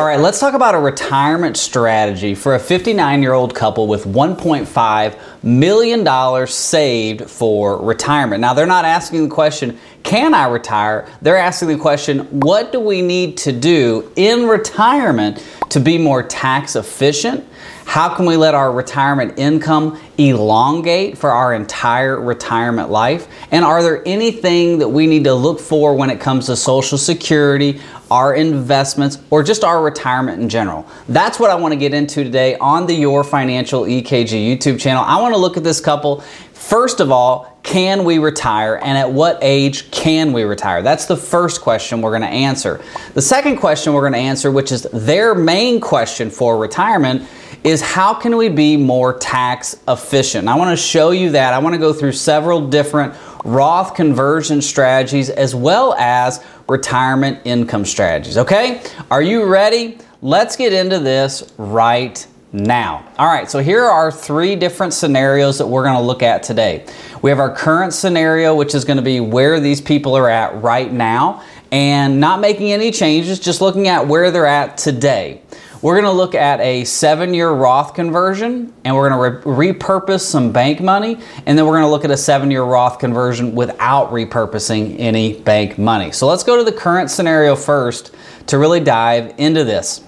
All right, let's talk about a retirement strategy for a 59 year old couple with $1.5 million saved for retirement. Now, they're not asking the question, can I retire? They're asking the question, what do we need to do in retirement to be more tax efficient? How can we let our retirement income elongate for our entire retirement life? And are there anything that we need to look for when it comes to Social Security, our investments, or just our retirement in general? That's what I want to get into today on the Your Financial EKG YouTube channel. I want to look at this couple. First of all, can we retire and at what age can we retire? That's the first question we're going to answer. The second question we're going to answer, which is their main question for retirement, is how can we be more tax efficient? I want to show you that. I want to go through several different Roth conversion strategies as well as retirement income strategies. Okay? Are you ready? Let's get into this right now. All right, so here are three different scenarios that we're going to look at today. We have our current scenario, which is going to be where these people are at right now and not making any changes, just looking at where they're at today. We're going to look at a seven year Roth conversion and we're going to re- repurpose some bank money. And then we're going to look at a seven year Roth conversion without repurposing any bank money. So let's go to the current scenario first to really dive into this.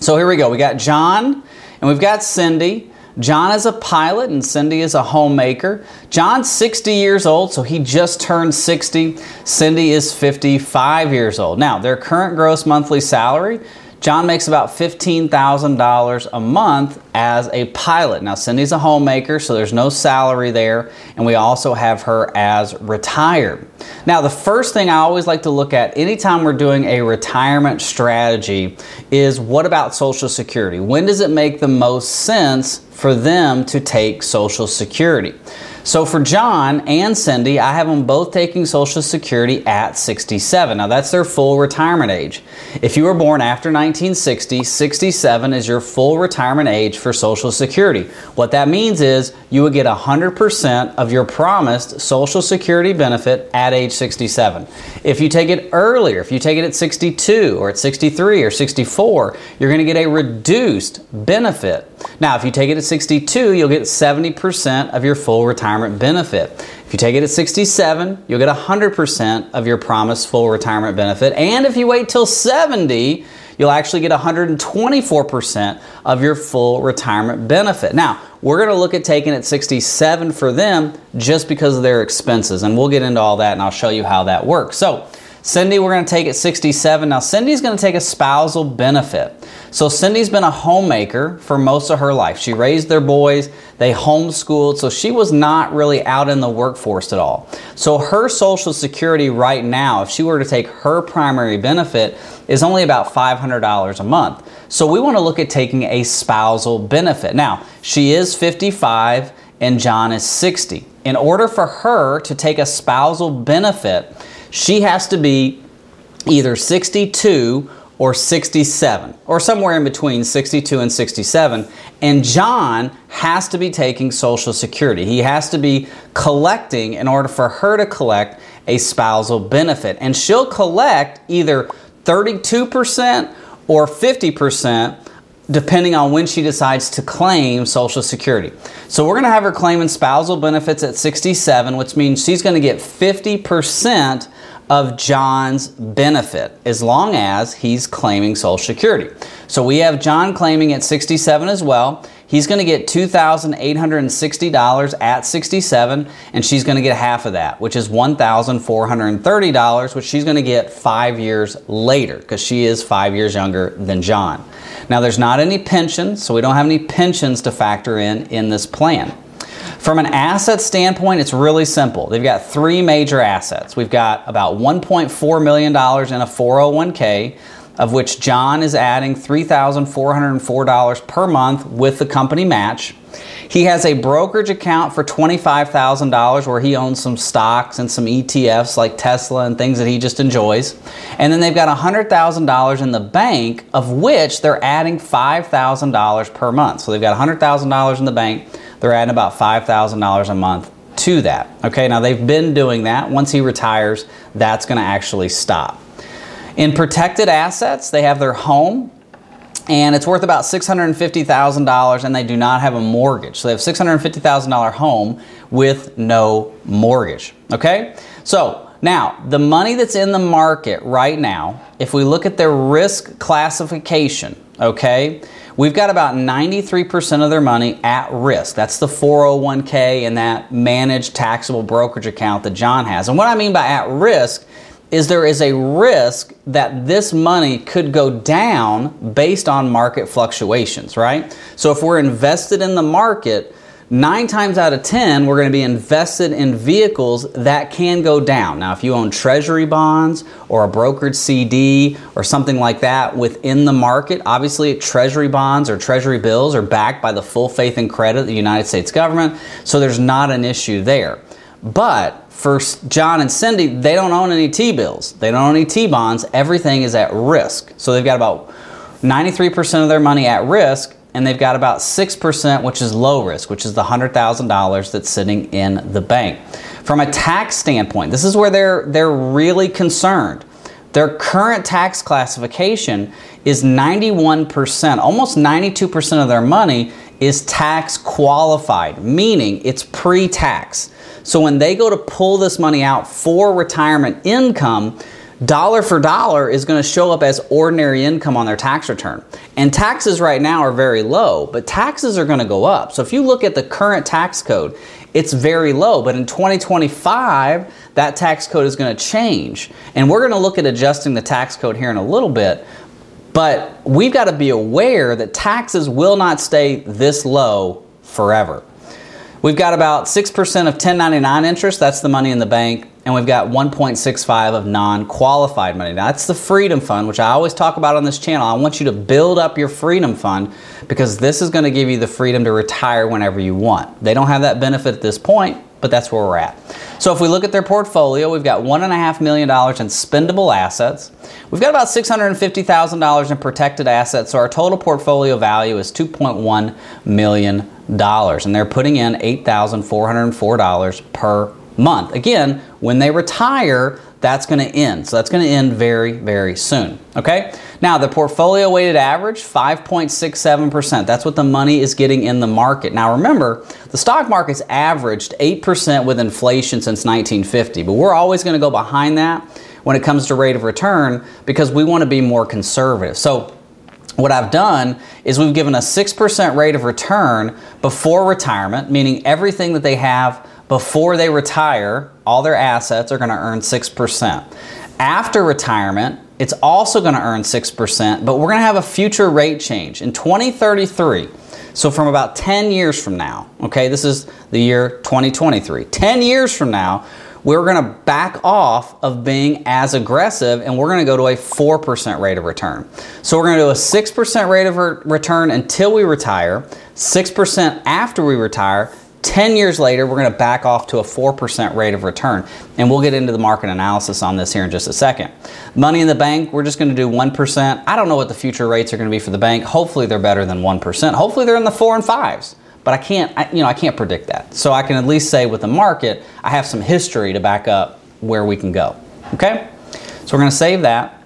So here we go. We got John and we've got Cindy. John is a pilot and Cindy is a homemaker. John's 60 years old, so he just turned 60. Cindy is 55 years old. Now, their current gross monthly salary John makes about $15,000 a month as a pilot. Now, Cindy's a homemaker, so there's no salary there, and we also have her as retired. Now, the first thing I always like to look at anytime we're doing a retirement strategy is what about Social Security? When does it make the most sense for them to take Social Security? So for John and Cindy, I have them both taking Social Security at 67. Now that's their full retirement age. If you were born after 1960, 67 is your full retirement age for Social Security. What that means is you would get 100% of your promised Social Security benefit at age 67. If you take it earlier, if you take it at 62 or at 63 or 64, you're going to get a reduced benefit. Now, if you take it at 62, you'll get 70% of your full retirement retirement benefit. If you take it at 67, you'll get 100% of your promised full retirement benefit. And if you wait till 70, you'll actually get 124% of your full retirement benefit. Now, we're going to look at taking it 67 for them just because of their expenses. And we'll get into all that and I'll show you how that works. So, Cindy, we're going to take it 67. Now, Cindy's going to take a spousal benefit. So, Cindy's been a homemaker for most of her life. She raised their boys, they homeschooled, so she was not really out in the workforce at all. So, her Social Security right now, if she were to take her primary benefit, is only about $500 a month. So, we want to look at taking a spousal benefit. Now, she is 55 and John is 60. In order for her to take a spousal benefit, she has to be either 62 or 67, or somewhere in between 62 and 67. And John has to be taking Social Security. He has to be collecting in order for her to collect a spousal benefit. And she'll collect either 32% or 50% depending on when she decides to claim Social Security. So we're going to have her claiming spousal benefits at 67, which means she's going to get 50% of John's benefit as long as he's claiming Social Security. So we have John claiming at 67 as well. He's going to get $2,860 at 67, and she's going to get half of that, which is $1,430, which she's going to get five years later because she is five years younger than John. Now, there's not any pensions, so we don't have any pensions to factor in in this plan. From an asset standpoint, it's really simple. They've got three major assets. We've got about $1.4 million in a 401k, of which John is adding $3,404 per month with the company match. He has a brokerage account for $25,000 where he owns some stocks and some ETFs like Tesla and things that he just enjoys. And then they've got $100,000 in the bank, of which they're adding $5,000 per month. So they've got $100,000 in the bank they're adding about $5,000 a month to that. Okay, now they've been doing that. Once he retires, that's going to actually stop. In protected assets, they have their home, and it's worth about $650,000 and they do not have a mortgage. So they have $650,000 home with no mortgage. Okay? So now, the money that's in the market right now, if we look at their risk classification, okay, we've got about 93% of their money at risk. That's the 401k and that managed taxable brokerage account that John has. And what I mean by at risk is there is a risk that this money could go down based on market fluctuations, right? So if we're invested in the market, nine times out of 10, we're going to be invested in vehicles that can go down. Now, if you own treasury bonds or a brokered CD or something like that within the market, obviously treasury bonds or treasury bills are backed by the full faith and credit of the United States government, so there's not an issue there. But for John and Cindy, they don't own any T bills. They don't own any T bonds. Everything is at risk. So they've got about 93% of their money at risk, and they've got about 6%, which is low risk, which is the $100,000 that's sitting in the bank. From a tax standpoint, this is where they're, they're really concerned. Their current tax classification is 91%, almost 92% of their money is tax qualified, meaning it's pre tax. So when they go to pull this money out for retirement income, dollar for dollar is going to show up as ordinary income on their tax return. And taxes right now are very low, but taxes are going to go up. So if you look at the current tax code, it's very low, but in 2025, that tax code is going to change. And we're going to look at adjusting the tax code here in a little bit, but we've got to be aware that taxes will not stay this low forever. We've got about 6% of 1099 interest, that's the money in the bank, and we've got 1.65 of non-qualified money. Now, that's the Freedom Fund, which I always talk about on this channel. I want you to build up your Freedom Fund because this is going to give you the freedom to retire whenever you want. They don't have that benefit at this point, but that's where we're at. So if we look at their portfolio, we've got $1.5 million in spendable assets. We've got about $650,000 in protected assets, so our total portfolio value is $2.1 million and they're putting in $8,404 per month. Again, when they retire, that's going to end. So that's going to end very, very soon. Okay? Now, the portfolio weighted average, 5.67%. That's what the money is getting in the market. Now, remember, the stock market's averaged 8% with inflation since 1950, but we're always going to go behind that when it comes to rate of return because we want to be more conservative. So, what I've done is we've given a 6% rate of return before retirement, meaning everything that they have before they retire, all their assets are going to earn 6%. After retirement, it's also going to earn 6%, but we're going to have a future rate change. In 2033, so from about 10 years from now, okay, this is the year 2023. 10 years from now, we're going to back off of being as aggressive and we're going to go to a 4% rate of return. So we're going to do a 6% rate of re- return until we retire, 6% after we retire. 10 years later, we're going to back off to a 4% rate of return. And we'll get into the market analysis on this here in just a second. Money in the bank, we're just going to do 1%. I don't know what the future rates are going to be for the bank. Hopefully, they're better than 1%. Hopefully, they're in the 4 and 5s but I can't, I, you know, I can't predict that. So I can at least say with the market, I have some history to back up where we can go. Okay? So we're going to save that.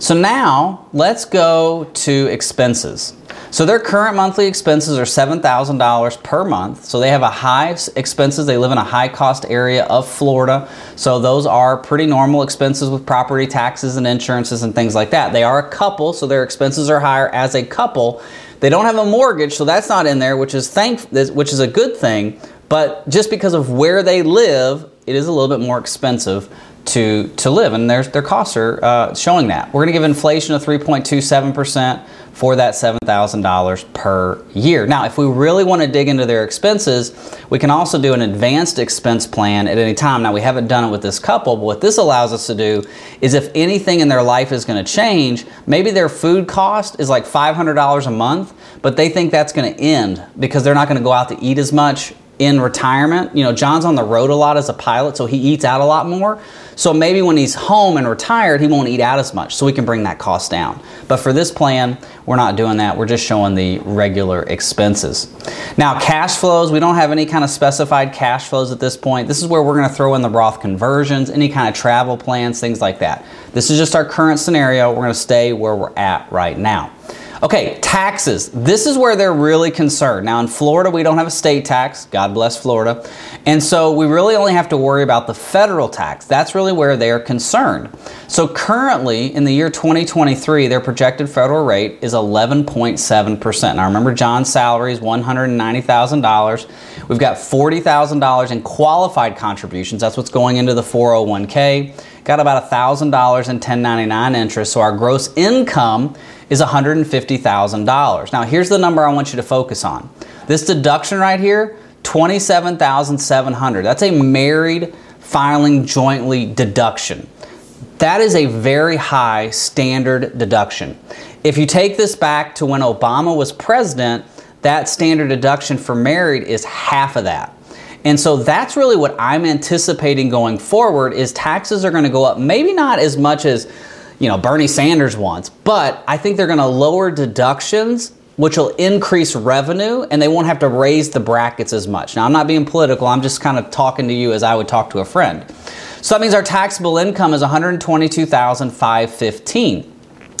So now let's go to expenses. So their current monthly expenses are $7,000 per month. So they have a high expenses. They live in a high cost area of Florida. So those are pretty normal expenses with property taxes and insurances and things like that. They are a couple, so their expenses are higher as a couple. They don't have a mortgage, so that's not in there, which is thank which is a good thing. But just because of where they live, it is a little bit more expensive to to live, and their their costs are uh, showing that. We're going to give inflation of 3.27 percent for that $7,000 per year. Now, if we really want to dig into their expenses, we can also do an advanced expense plan at any time. Now, we haven't done it with this couple, but what this allows us to do is if anything in their life is going to change, maybe their food cost is like $500 a month, but they think that's going to end because they're not going to go out to eat as much in retirement. You know, John's on the road a lot as a pilot, so he eats out a lot more. So maybe when he's home and retired, he won't eat out as much, so we can bring that cost down. But for this plan, we're not doing that. We're just showing the regular expenses. Now, cash flows, we don't have any kind of specified cash flows at this point. This is where we're going to throw in the Roth conversions, any kind of travel plans, things like that. This is just our current scenario. We're going to stay where we're at right now. Okay, taxes. This is where they're really concerned. Now, in Florida, we don't have a state tax. God bless Florida. And so we really only have to worry about the federal tax. That's really where they are concerned. So currently, in the year 2023, their projected federal rate is 11.7%. Now, remember, John's salary is $190,000. We've got $40,000 in qualified contributions. That's what's going into the 401k. Got about $1,000 in 1099 interest. So our gross income is $150,000. Now, here's the number I want you to focus on. This deduction right here, 27,700. That's a married filing jointly deduction. That is a very high standard deduction. If you take this back to when Obama was president, that standard deduction for married is half of that. And so that's really what I'm anticipating going forward is taxes are going to go up maybe not as much as you know Bernie Sanders wants, but I think they're going to lower deductions which will increase revenue and they won't have to raise the brackets as much. Now, I'm not being political, I'm just kind of talking to you as I would talk to a friend. So that means our taxable income is 122,515.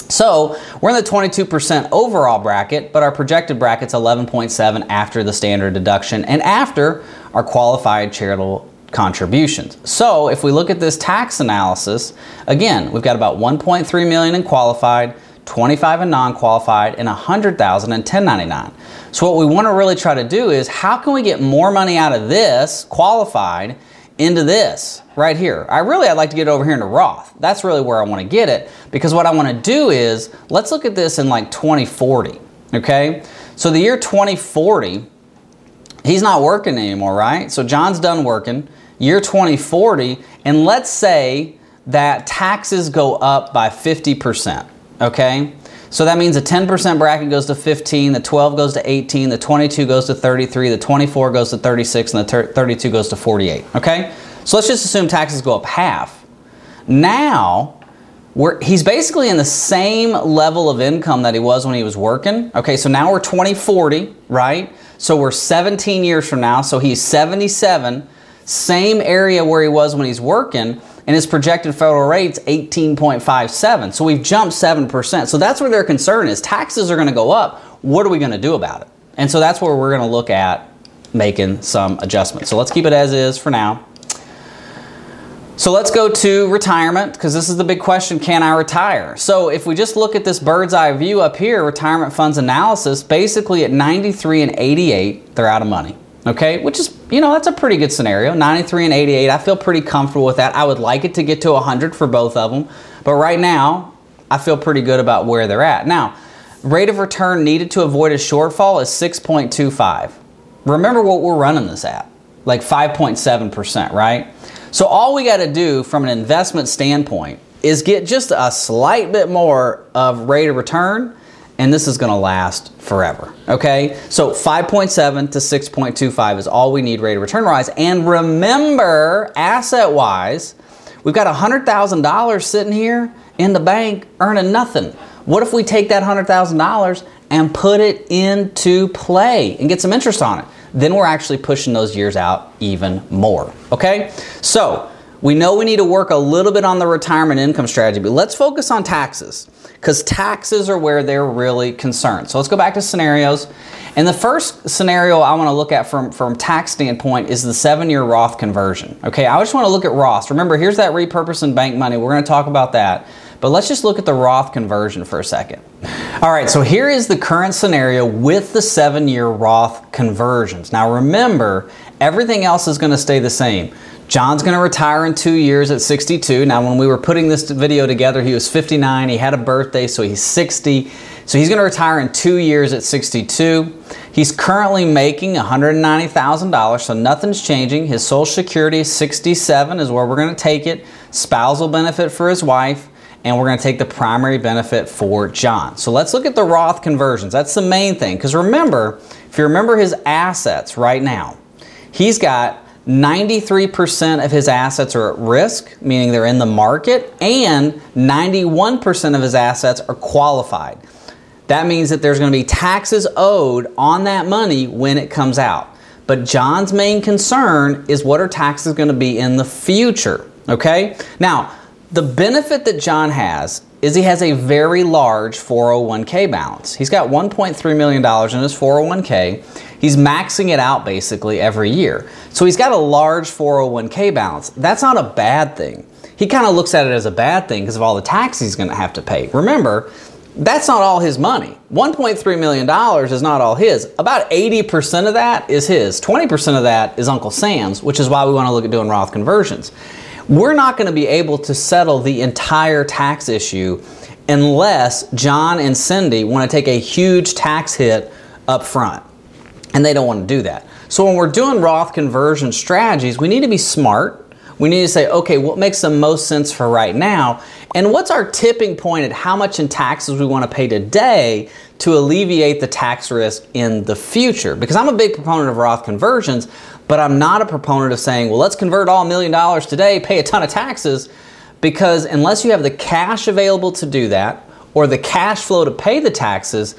So we're in the 22% overall bracket, but our projected bracket's 11.7 after the standard deduction and after our qualified charitable contributions. So if we look at this tax analysis, again, we've got about 1.3 million in qualified, 25 in non-qualified, and 100,000 in 1099. So what we want to really try to do is how can we get more money out of this qualified into this right here. I really I'd like to get over here into Roth. That's really where I want to get it because what I want to do is let's look at this in like 2040. Okay? So the year 2040, he's not working anymore, right? So John's done working. Year 2040, and let's say that taxes go up by 50%. Okay? So that means the 10% bracket goes to 15, the 12 goes to 18, the 22 goes to 33, the 24 goes to 36, and the 32 goes to 48. Okay? So let's just assume taxes go up half. Now, we're, he's basically in the same level of income that he was when he was working. Okay, so now we're 2040, right? So we're 17 years from now. So he's 77, same area where he was when he's working and his projected federal rate's 18.57. So we've jumped 7%. So that's where their concern is. Taxes are going to go up. What are we going to do about it? And so that's where we're going to look at making some adjustments. So let's keep it as is for now. So let's go to retirement because this is the big question can I retire? So if we just look at this bird's eye view up here, retirement funds analysis, basically at 93 and 88, they're out of money. Okay, which is, you know, that's a pretty good scenario. 93 and 88, I feel pretty comfortable with that. I would like it to get to 100 for both of them, but right now, I feel pretty good about where they're at. Now, rate of return needed to avoid a shortfall is 6.25. Remember what we're running this at, like 5.7%, right? So all we got to do from an investment standpoint is get just a slight bit more of rate of return and this is going to last forever. Okay, so 5.7 to 6.25 is all we need rate of return rise And remember, asset wise, we've got $100,000 sitting here in the bank earning nothing. What if we take that $100,000 and put it into play and get some interest on it? Then we're actually pushing those years out even more. Okay, so we know we need to work a little bit on the retirement income strategy, but let's focus on taxes because taxes are where they're really concerned. So let's go back to scenarios. And the first scenario I want to look at from, from tax standpoint is the seven-year Roth conversion. Okay, I just want to look at Roth. Remember, here's that repurposing bank money. We're going to talk about that. But let's just look at the Roth conversion for a second. All right, so here is the current scenario with the seven year Roth conversions. Now remember, everything else is going to stay the same. John's going to retire in two years at 62. Now, when we were putting this video together, he was 59. He had a birthday, so he's 60. So he's going to retire in two years at 62. He's currently making $190,000, so nothing's changing. His Social Security is 67 is where we're going to take it. Spousal benefit for his wife, and we're going to take the primary benefit for John. So let's look at the Roth conversions. That's the main thing. Because remember, if you remember his assets right now, he's got 93% of his assets are at risk, meaning they're in the market, and 91% of his assets are qualified. That means that there's going to be taxes owed on that money when it comes out. But John's main concern is what are taxes going to be in the future, okay? Now, The benefit that John has is he has a very large 401k balance. He's got $1.3 million in his 401k. He's maxing it out basically every year. So he's got a large 401k balance. That's not a bad thing. He kind of looks at it as a bad thing because of all the taxes he's going to have to pay. Remember, that's not all his money. $1.3 million is not all his. About 80% of that is his. 20% of that is Uncle Sam's, which is why we want to look at doing Roth conversions. We're not going to be able to settle the entire tax issue unless John and Cindy want to take a huge tax hit up front. And they don't want to do that. So when we're doing Roth conversion strategies, we need to be smart we need to say, okay, what makes the most sense for right now? And what's our tipping point at how much in taxes we want to pay today to alleviate the tax risk in the future? Because I'm a big proponent of Roth conversions, but I'm not a proponent of saying, well, let's convert all a million dollars today, pay a ton of taxes, because unless you have the cash available to do that or the cash flow to pay the taxes,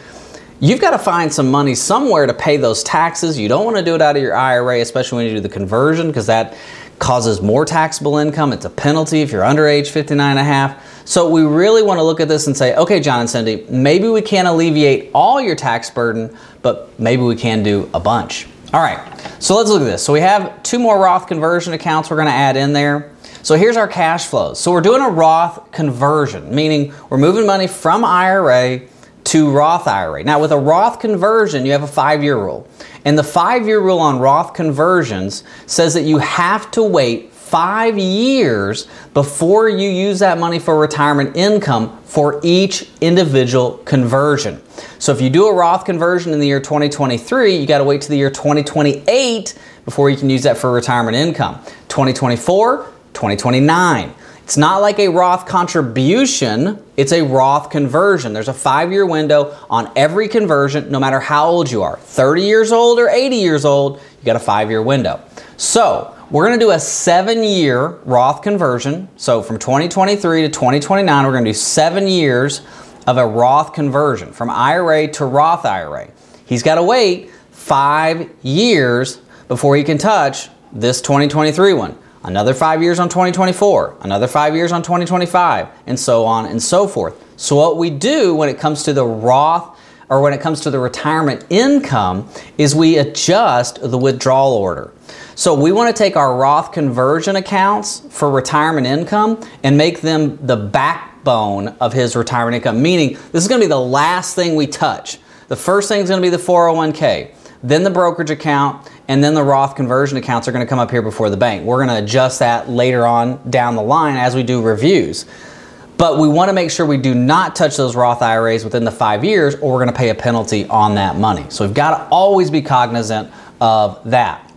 you've got to find some money somewhere to pay those taxes. You don't want to do it out of your IRA, especially when you do the conversion, because that causes more taxable income. It's a penalty if you're under age 59 and a half. So we really want to look at this and say, okay, John and Cindy, maybe we can't alleviate all your tax burden, but maybe we can do a bunch. All right, so let's look at this. So we have two more Roth conversion accounts we're going to add in there. So here's our cash flows. So we're doing a Roth conversion, meaning we're moving money from IRA to Roth IRA. Now, with a Roth conversion, you have a five year rule. And the five year rule on Roth conversions says that you have to wait five years before you use that money for retirement income for each individual conversion. So if you do a Roth conversion in the year 2023, you got to wait to the year 2028 before you can use that for retirement income. 2024, 2029. It's not like a Roth contribution, it's a Roth conversion. There's a five year window on every conversion, no matter how old you are 30 years old or 80 years old, you got a five year window. So, we're going to do a seven year Roth conversion. So, from 2023 to 2029, we're going to do seven years of a Roth conversion from IRA to Roth IRA. He's got to wait five years before he can touch this 2023 one another five years on 2024, another five years on 2025, and so on and so forth. So, what we do when it comes to the Roth or when it comes to the retirement income is we adjust the withdrawal order. So, we want to take our Roth conversion accounts for retirement income and make them the backbone of his retirement income, meaning this is going to be the last thing we touch. The first thing is going to be the 401k then the brokerage account, and then the Roth conversion accounts are going to come up here before the bank. We're going to adjust that later on down the line as we do reviews. But we want to make sure we do not touch those Roth IRAs within the five years, or we're going to pay a penalty on that money. So we've got to always be cognizant of that.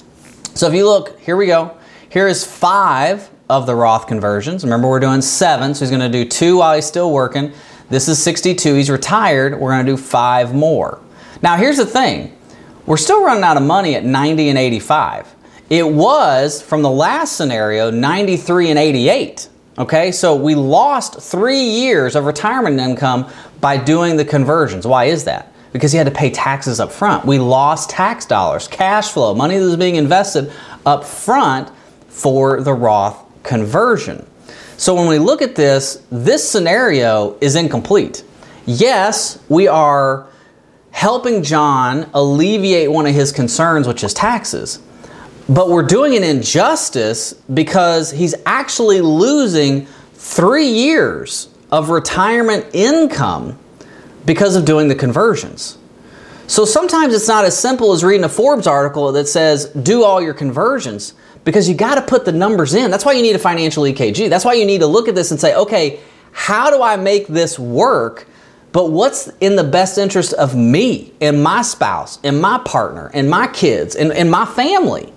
So if you look, here we go. Here is five of the Roth conversions. Remember, we're doing seven, so he's going to do two while he's still working. This is 62. He's retired. We're going to do five more. Now, here's the thing we're still running out of money at 90 and 85. It was from the last scenario 93 and 88. Okay, so we lost three years of retirement income by doing the conversions. Why is that? Because he had to pay taxes up front. We lost tax dollars, cash flow, money that was being invested up front for the Roth conversion. So when we look at this, this scenario is incomplete. Yes, we are helping John alleviate one of his concerns, which is taxes. But we're doing an injustice because he's actually losing three years of retirement income because of doing the conversions. So sometimes it's not as simple as reading a Forbes article that says, do all your conversions, because you got to put the numbers in. That's why you need a financial EKG. That's why you need to look at this and say, okay, how do I make this work but what's in the best interest of me and my spouse and my partner and my kids and, and my family?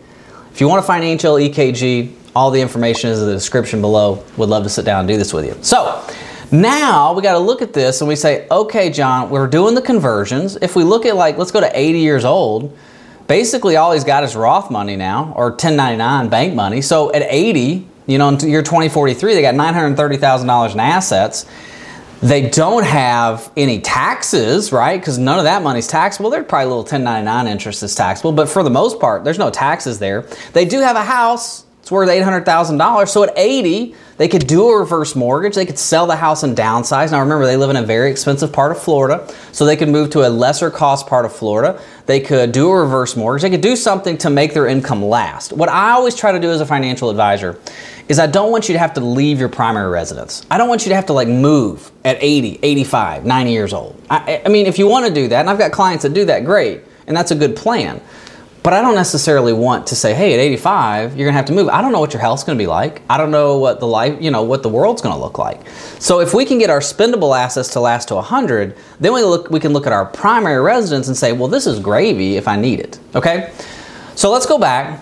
If you want to financial EKG, all the information is in the description below. Would love to sit down and do this with you. So now we got to look at this and we say, okay, John, we're doing the conversions. If we look at like, let's go to 80 years old, basically all he's got is Roth money now or 1099 bank money. So at 80, you know, in year 2043, they got $930,000 in assets. They don't have any taxes, right? Because none of that money's taxable. There's probably a little 1099 interest is taxable, but for the most part, there's no taxes there. They do have a house. It's worth $800,000. So at 80, they could do a reverse mortgage. They could sell the house and downsize. Now remember, they live in a very expensive part of Florida, so they could move to a lesser cost part of Florida. They could do a reverse mortgage. They could do something to make their income last. What I always try to do as a financial advisor is I don't want you to have to leave your primary residence. I don't want you to have to like move at 80, 85, 90 years old. I, I mean, if you want to do that, and I've got clients that do that, great, and that's a good plan. But I don't necessarily want to say, hey, at 85, you're gonna have to move. I don't know what your health's gonna be like. I don't know what the life, you know, what the world's gonna look like. So if we can get our spendable assets to last to 100, then we look, we can look at our primary residence and say, well, this is gravy if I need it. Okay. So let's go back.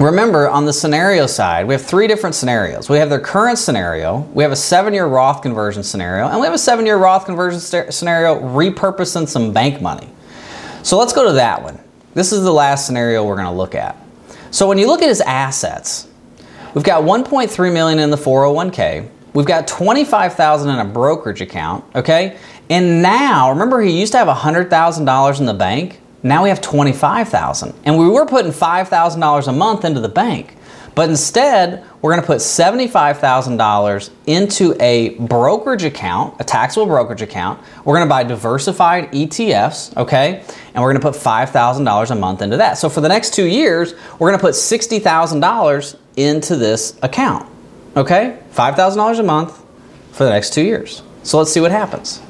Remember, on the scenario side, we have three different scenarios. We have their current scenario, we have a seven year Roth conversion scenario, and we have a seven year Roth conversion scenario repurposing some bank money. So let's go to that one. This is the last scenario we're going to look at. So when you look at his assets, we've got 1.3 million in the 401k. We've got 25,000 in a brokerage account, okay? And now, remember he used to have $100,000 in the bank? Now we have 25,000. And we were putting $5,000 a month into the bank. But instead, we're going to put $75,000 into a brokerage account, a taxable brokerage account. We're going to buy diversified ETFs, okay? And we're going to put $5,000 a month into that. So for the next two years, we're going to put $60,000 into this account, okay? $5,000 a month for the next two years. So let's see what happens.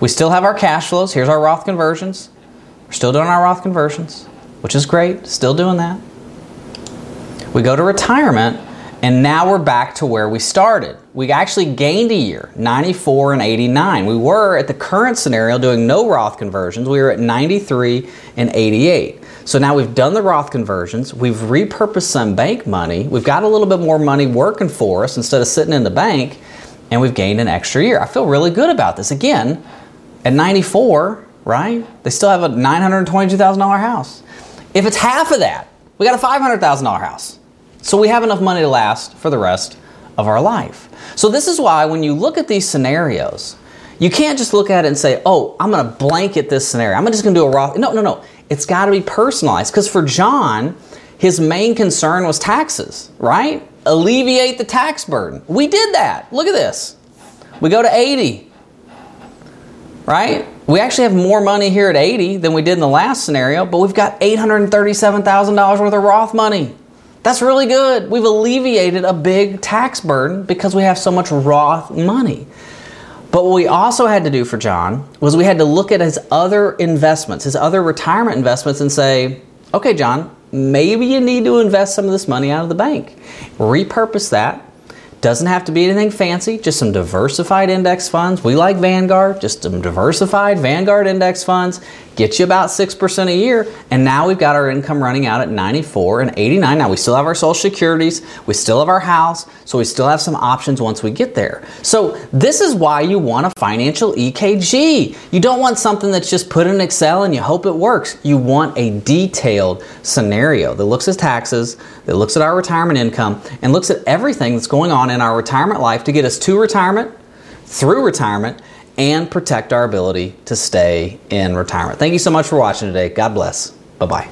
We still have our cash flows. Here's our Roth conversions. We're still doing our Roth conversions, which is great. Still doing that. We go to retirement, and now we're back to where we started. We actually gained a year, 94 and 89. We were at the current scenario doing no Roth conversions. We were at 93 and 88. So now we've done the Roth conversions, we've repurposed some bank money, we've got a little bit more money working for us instead of sitting in the bank, and we've gained an extra year. I feel really good about this. Again, at 94, right? They still have a $922,000 house. If it's half of that, we got a $500,000 house. So we have enough money to last for the rest of our life. So this is why when you look at these scenarios, you can't just look at it and say, oh, I'm going to blanket this scenario. I'm just going to do a Roth. No, no, no. It's got to be personalized. Because for John, his main concern was taxes, right? Alleviate the tax burden. We did that. Look at this. We go to 80, right? We actually have more money here at 80 than we did in the last scenario, but we've got $837,000 worth of Roth money. That's really good. We've alleviated a big tax burden because we have so much Roth money. But what we also had to do for John was we had to look at his other investments, his other retirement investments, and say, okay, John, maybe you need to invest some of this money out of the bank. Repurpose that doesn't have to be anything fancy, just some diversified index funds. We like Vanguard, just some diversified Vanguard index funds get you about 6% a year. And now we've got our income running out at 94 and 89. Now we still have our social securities, we still have our house, so we still have some options once we get there. So this is why you want a financial EKG. You don't want something that's just put in Excel and you hope it works. You want a detailed scenario that looks at taxes, that looks at our retirement income, and looks at everything that's going on in our retirement life to get us to retirement, through retirement, and protect our ability to stay in retirement. Thank you so much for watching today. God bless. Bye bye.